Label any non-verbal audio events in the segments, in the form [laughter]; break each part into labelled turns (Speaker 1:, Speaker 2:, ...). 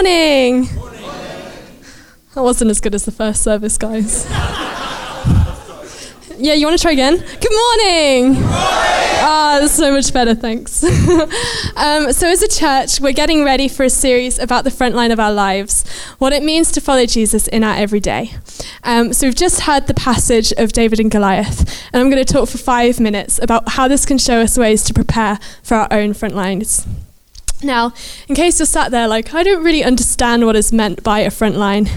Speaker 1: Morning. That wasn't as good as the first service, guys. yeah, you want to try again? Good morning. Ah, that's so much better, thanks. [laughs] um, so, as a church, we're getting ready for a series about the front line of our lives, what it means to follow Jesus in our everyday. Um, so, we've just heard the passage of David and Goliath, and I'm going to talk for five minutes about how this can show us ways to prepare for our own front lines. Now, in case you're sat there like, I don't really understand what is meant by a front line,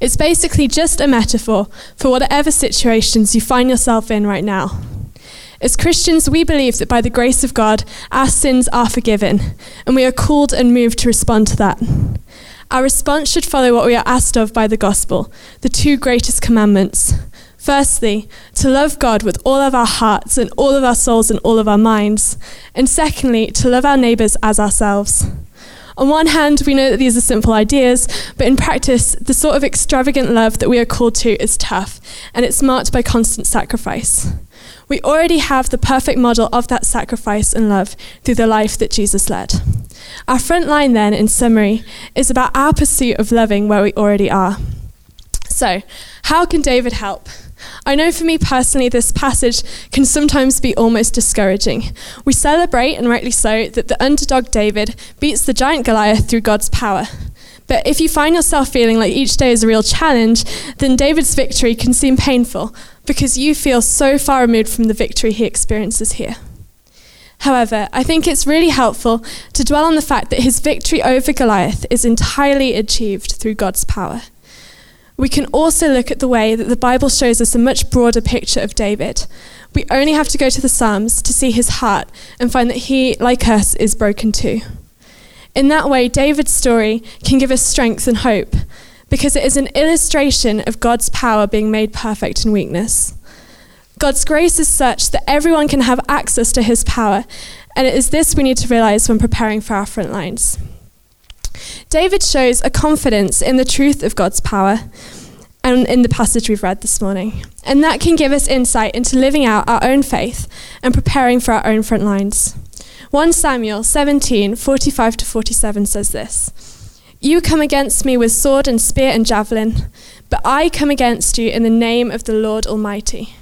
Speaker 1: it's basically just a metaphor for whatever situations you find yourself in right now. As Christians, we believe that by the grace of God, our sins are forgiven, and we are called and moved to respond to that. Our response should follow what we are asked of by the gospel, the two greatest commandments Firstly, to love God with all of our hearts and all of our souls and all of our minds. And secondly, to love our neighbours as ourselves. On one hand, we know that these are simple ideas, but in practice, the sort of extravagant love that we are called to is tough, and it's marked by constant sacrifice. We already have the perfect model of that sacrifice and love through the life that Jesus led. Our front line, then, in summary, is about our pursuit of loving where we already are. So, how can David help? I know for me personally, this passage can sometimes be almost discouraging. We celebrate, and rightly so, that the underdog David beats the giant Goliath through God's power. But if you find yourself feeling like each day is a real challenge, then David's victory can seem painful because you feel so far removed from the victory he experiences here. However, I think it's really helpful to dwell on the fact that his victory over Goliath is entirely achieved through God's power we can also look at the way that the Bible shows us a much broader picture of David. We only have to go to the Psalms to see his heart and find that he, like us, is broken too. In that way, David's story can give us strength and hope because it is an illustration of God's power being made perfect in weakness. God's grace is such that everyone can have access to his power, and it is this we need to realize when preparing for our front lines. David shows a confidence in the truth of God's power and in the passage we've read this morning. And that can give us insight into living out our own faith and preparing for our own front lines. 1 Samuel 17 45 to 47 says this You come against me with sword and spear and javelin, but I come against you in the name of the Lord Almighty.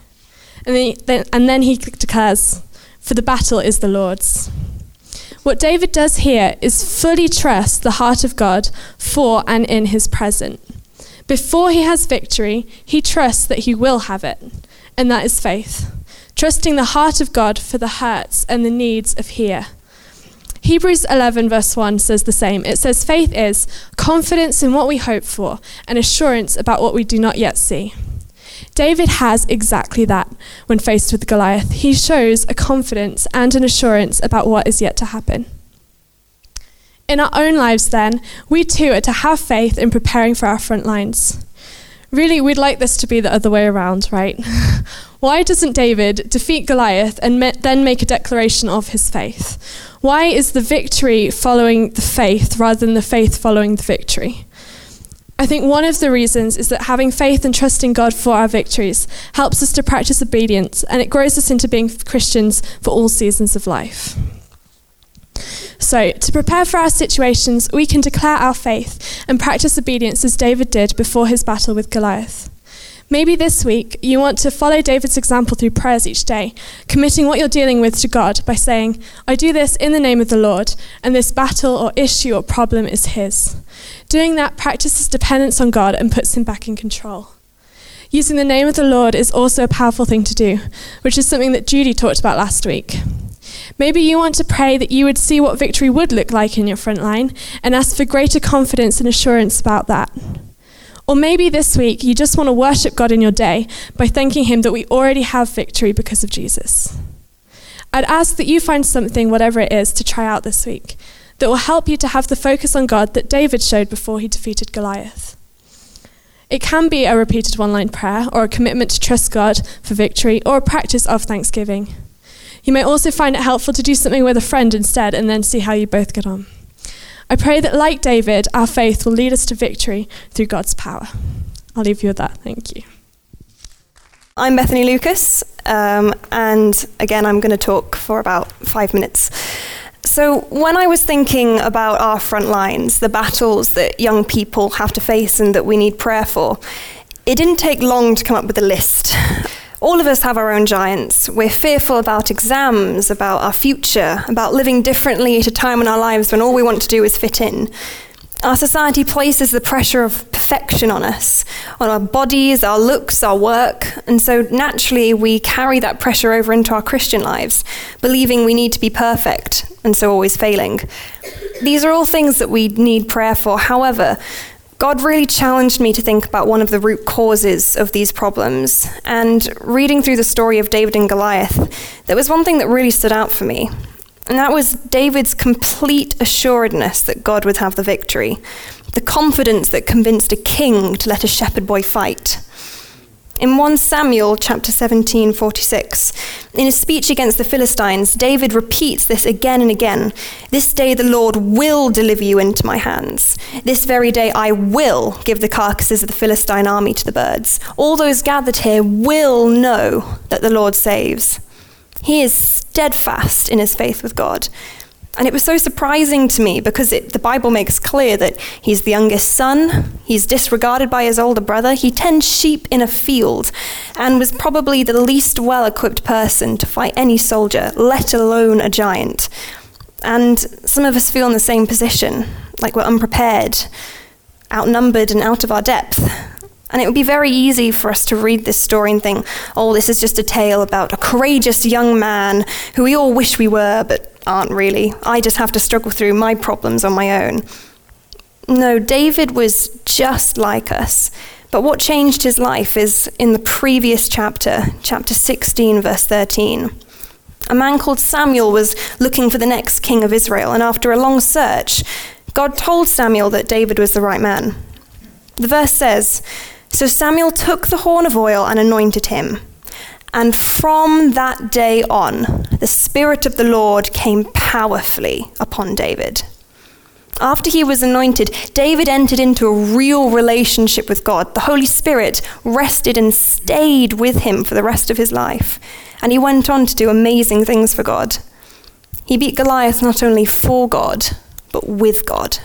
Speaker 1: And then, then, and then he declares, For the battle is the Lord's. What David does here is fully trust the heart of God for and in his present. Before he has victory, he trusts that he will have it, and that is faith. Trusting the heart of God for the hurts and the needs of here. Hebrews 11, verse 1 says the same. It says, Faith is confidence in what we hope for and assurance about what we do not yet see. David has exactly that when faced with Goliath. He shows a confidence and an assurance about what is yet to happen. In our own lives, then, we too are to have faith in preparing for our front lines. Really, we'd like this to be the other way around, right? [laughs] Why doesn't David defeat Goliath and then make a declaration of his faith? Why is the victory following the faith rather than the faith following the victory? I think one of the reasons is that having faith and trusting God for our victories helps us to practice obedience and it grows us into being Christians for all seasons of life. So, to prepare for our situations, we can declare our faith and practice obedience as David did before his battle with Goliath. Maybe this week you want to follow David's example through prayers each day, committing what you're dealing with to God by saying, I do this in the name of the Lord, and this battle or issue or problem is His. Doing that practices dependence on God and puts Him back in control. Using the name of the Lord is also a powerful thing to do, which is something that Judy talked about last week. Maybe you want to pray that you would see what victory would look like in your front line and ask for greater confidence and assurance about that. Or maybe this week you just want to worship God in your day by thanking Him that we already have victory because of Jesus. I'd ask that you find something, whatever it is, to try out this week that will help you to have the focus on God that David showed before he defeated Goliath. It can be a repeated one line prayer, or a commitment to trust God for victory, or a practice of thanksgiving. You may also find it helpful to do something with a friend instead and then see how you both get on. I pray that, like David, our faith will lead us to victory through God's power. I'll leave you with that. Thank you.
Speaker 2: I'm Bethany Lucas, um, and again, I'm going to talk for about five minutes. So, when I was thinking about our front lines, the battles that young people have to face and that we need prayer for, it didn't take long to come up with a list. All of us have our own giants. We're fearful about exams, about our future, about living differently at a time in our lives when all we want to do is fit in. Our society places the pressure of perfection on us, on our bodies, our looks, our work, and so naturally we carry that pressure over into our Christian lives, believing we need to be perfect, and so always failing. These are all things that we need prayer for. However, God really challenged me to think about one of the root causes of these problems. And reading through the story of David and Goliath, there was one thing that really stood out for me. And that was David's complete assuredness that God would have the victory, the confidence that convinced a king to let a shepherd boy fight. In 1 Samuel chapter 17, 46, in his speech against the Philistines, David repeats this again and again. This day the Lord will deliver you into my hands. This very day I will give the carcasses of the Philistine army to the birds. All those gathered here will know that the Lord saves. He is steadfast in his faith with God. And it was so surprising to me because it, the Bible makes clear that he's the youngest son, he's disregarded by his older brother, he tends sheep in a field, and was probably the least well equipped person to fight any soldier, let alone a giant. And some of us feel in the same position, like we're unprepared, outnumbered, and out of our depth. And it would be very easy for us to read this story and think, oh, this is just a tale about a courageous young man who we all wish we were, but aren't really. I just have to struggle through my problems on my own. No, David was just like us. But what changed his life is in the previous chapter, chapter 16, verse 13. A man called Samuel was looking for the next king of Israel, and after a long search, God told Samuel that David was the right man. The verse says, so Samuel took the horn of oil and anointed him. And from that day on, the Spirit of the Lord came powerfully upon David. After he was anointed, David entered into a real relationship with God. The Holy Spirit rested and stayed with him for the rest of his life. And he went on to do amazing things for God. He beat Goliath not only for God, but with God.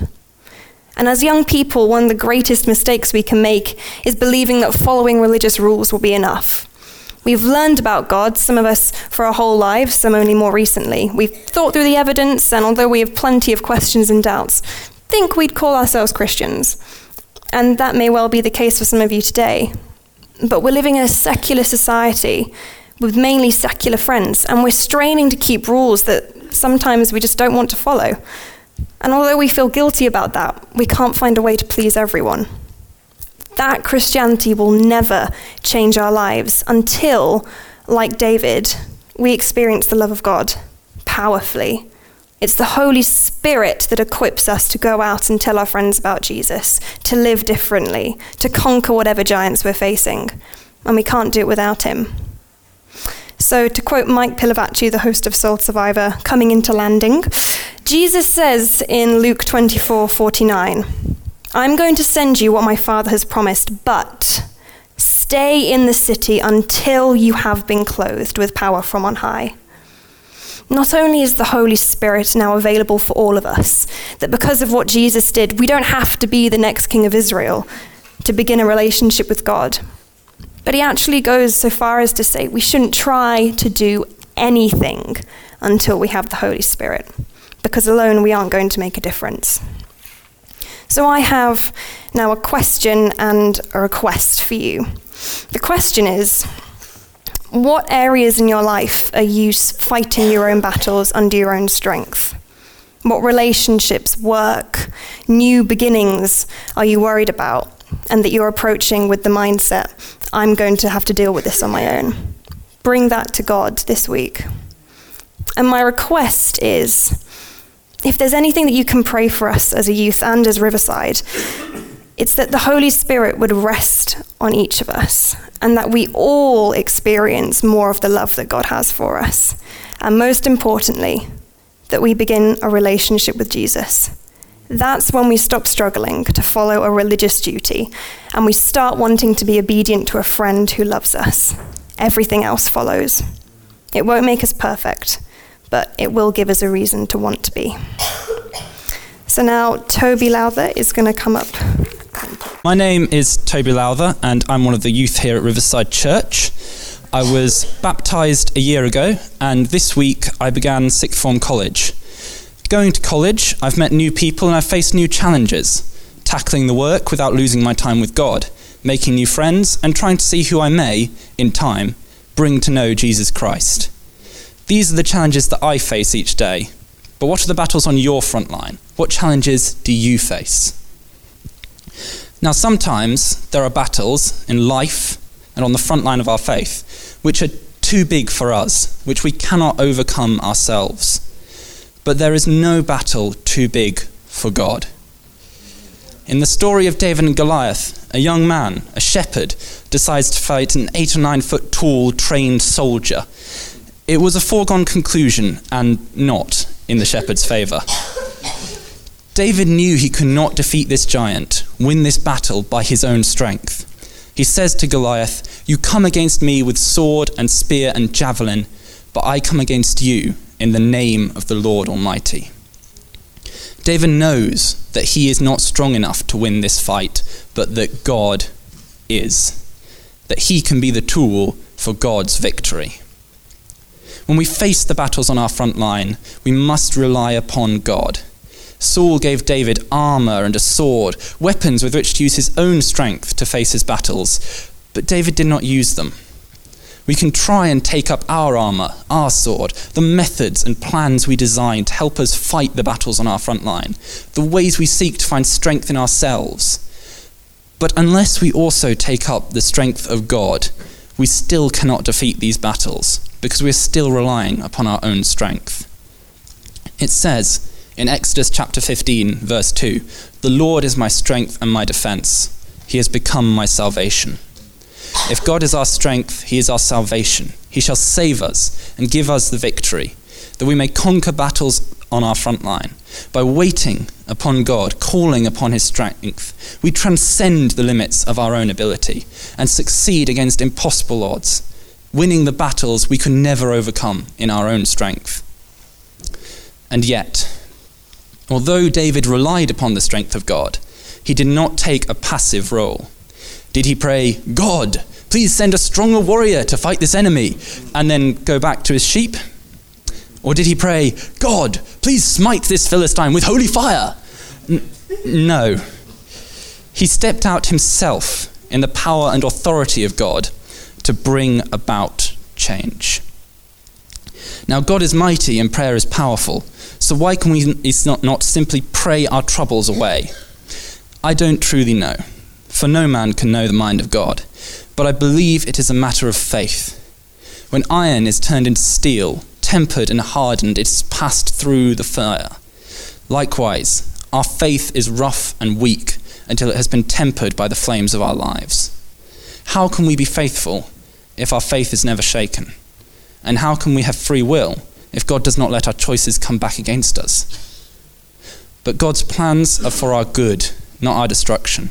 Speaker 2: And as young people, one of the greatest mistakes we can make is believing that following religious rules will be enough. We've learned about God, some of us for our whole lives, some only more recently. We've thought through the evidence, and although we have plenty of questions and doubts, think we'd call ourselves Christians. And that may well be the case for some of you today. But we're living in a secular society with mainly secular friends, and we're straining to keep rules that sometimes we just don't want to follow. And although we feel guilty about that, we can't find a way to please everyone. That Christianity will never change our lives until, like David, we experience the love of God powerfully. It's the Holy Spirit that equips us to go out and tell our friends about Jesus, to live differently, to conquer whatever giants we're facing. And we can't do it without Him. So, to quote Mike Pilavachi, the host of Soul Survivor, coming into landing, Jesus says in Luke 24 49, I'm going to send you what my Father has promised, but stay in the city until you have been clothed with power from on high. Not only is the Holy Spirit now available for all of us, that because of what Jesus did, we don't have to be the next king of Israel to begin a relationship with God. But he actually goes so far as to say we shouldn't try to do anything until we have the Holy Spirit, because alone we aren't going to make a difference. So I have now a question and a request for you. The question is what areas in your life are you fighting your own battles under your own strength? What relationships, work, new beginnings are you worried about and that you're approaching with the mindset I'm going to have to deal with this on my own. Bring that to God this week. And my request is if there's anything that you can pray for us as a youth and as Riverside, it's that the Holy Spirit would rest on each of us and that we all experience more of the love that God has for us. And most importantly, that we begin a relationship with Jesus. That's when we stop struggling to follow a religious duty and we start wanting to be obedient to a friend who loves us. Everything else follows. It won't make us perfect, but it will give us a reason to want to be. So now Toby Lowther is going to come up.
Speaker 3: My name is Toby Lowther, and I'm one of the youth here at Riverside Church. I was baptised a year ago, and this week I began sixth form college. Going to college, I've met new people and I've faced new challenges tackling the work without losing my time with God, making new friends, and trying to see who I may, in time, bring to know Jesus Christ. These are the challenges that I face each day. But what are the battles on your front line? What challenges do you face? Now, sometimes there are battles in life and on the front line of our faith which are too big for us, which we cannot overcome ourselves. But there is no battle too big for God. In the story of David and Goliath, a young man, a shepherd, decides to fight an eight or nine foot tall, trained soldier. It was a foregone conclusion and not in the shepherd's favour. David knew he could not defeat this giant, win this battle by his own strength. He says to Goliath, You come against me with sword and spear and javelin, but I come against you in the name of the Lord Almighty. David knows that he is not strong enough to win this fight, but that God is. That he can be the tool for God's victory. When we face the battles on our front line, we must rely upon God. Saul gave David armor and a sword, weapons with which to use his own strength to face his battles, but David did not use them. We can try and take up our armor, our sword, the methods and plans we design to help us fight the battles on our front line, the ways we seek to find strength in ourselves. But unless we also take up the strength of God, we still cannot defeat these battles because we are still relying upon our own strength. It says in Exodus chapter 15, verse 2 The Lord is my strength and my defense, He has become my salvation. If God is our strength, He is our salvation. He shall save us and give us the victory, that we may conquer battles on our front line. By waiting upon God, calling upon His strength, we transcend the limits of our own ability and succeed against impossible odds, winning the battles we could never overcome in our own strength. And yet, although David relied upon the strength of God, he did not take a passive role. Did he pray, God, please send a stronger warrior to fight this enemy, and then go back to his sheep? Or did he pray, God, please smite this Philistine with holy fire? N- no. He stepped out himself in the power and authority of God to bring about change. Now, God is mighty and prayer is powerful, so why can we not, not simply pray our troubles away? I don't truly know for no man can know the mind of God. But I believe it is a matter of faith. When iron is turned into steel, tempered and hardened, it is passed through the fire. Likewise, our faith is rough and weak until it has been tempered by the flames of our lives. How can we be faithful if our faith is never shaken? And how can we have free will if God does not let our choices come back against us? But God's plans are for our good, not our destruction.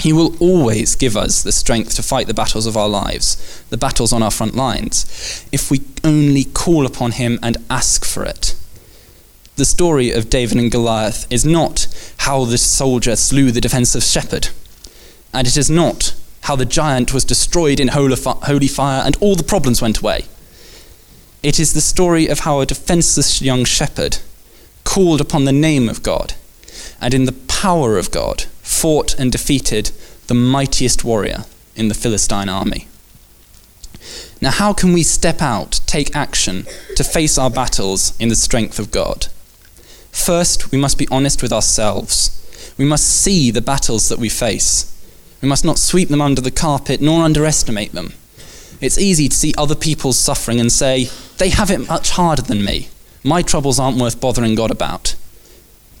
Speaker 3: He will always give us the strength to fight the battles of our lives, the battles on our front lines, if we only call upon Him and ask for it. The story of David and Goliath is not how the soldier slew the defensive shepherd, and it is not how the giant was destroyed in holy fire and all the problems went away. It is the story of how a defenseless young shepherd called upon the name of God, and in the power of God, fought and defeated the mightiest warrior in the Philistine army. Now, how can we step out, take action to face our battles in the strength of God? First, we must be honest with ourselves. We must see the battles that we face. We must not sweep them under the carpet nor underestimate them. It's easy to see other people's suffering and say, they have it much harder than me. My troubles aren't worth bothering God about.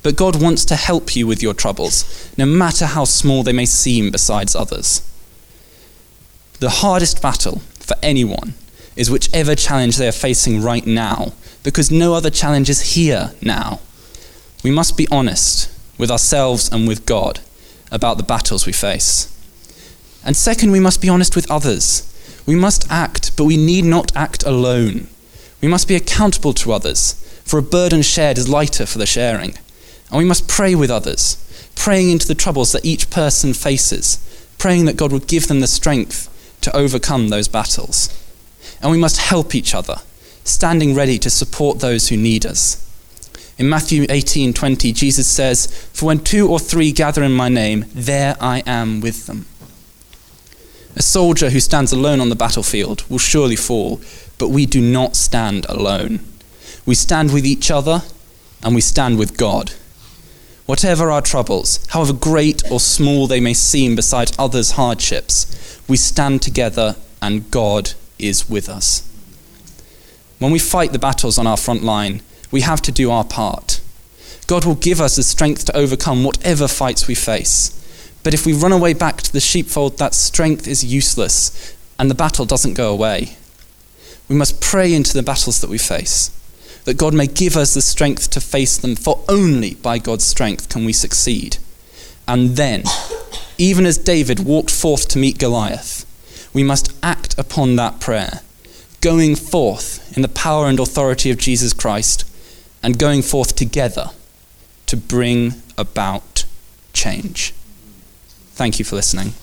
Speaker 3: But God wants to help you with your troubles, no matter how small they may seem besides others. The hardest battle for anyone is whichever challenge they are facing right now, because no other challenge is here now. We must be honest with ourselves and with God about the battles we face. And second, we must be honest with others. We must act, but we need not act alone. We must be accountable to others, for a burden shared is lighter for the sharing. And we must pray with others, praying into the troubles that each person faces, praying that God would give them the strength to overcome those battles. And we must help each other, standing ready to support those who need us. In Matthew 18:20, Jesus says, "For when two or three gather in my name, there I am with them." A soldier who stands alone on the battlefield will surely fall, but we do not stand alone. We stand with each other and we stand with God. Whatever our troubles, however great or small they may seem beside others' hardships, we stand together and God is with us. When we fight the battles on our front line, we have to do our part. God will give us the strength to overcome whatever fights we face. But if we run away back to the sheepfold, that strength is useless and the battle doesn't go away. We must pray into the battles that we face, that God may give us the strength to face them, for only by God's strength can we succeed. And then, even as David walked forth to meet Goliath, we must act upon that prayer, going forth in the power and authority of Jesus Christ, and going forth together to bring about change. Thank you for listening.